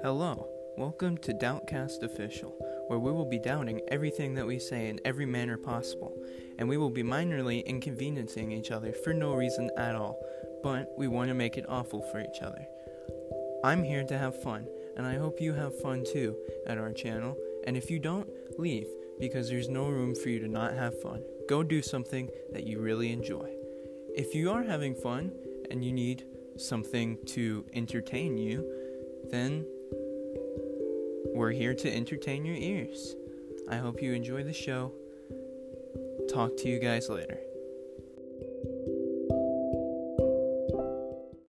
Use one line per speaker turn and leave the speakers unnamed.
Hello, welcome to Doubtcast Official, where we will be doubting everything that we say in every manner possible, and we will be minorly inconveniencing each other for no reason at all, but we want to make it awful for each other. I'm here to have fun, and I hope you have fun too at our channel, and if you don't, leave, because there's no room for you to not have fun. Go do something that you really enjoy. If you are having fun and you need something to entertain you, then we're here to entertain your ears. I hope you enjoy the show. Talk to you guys later.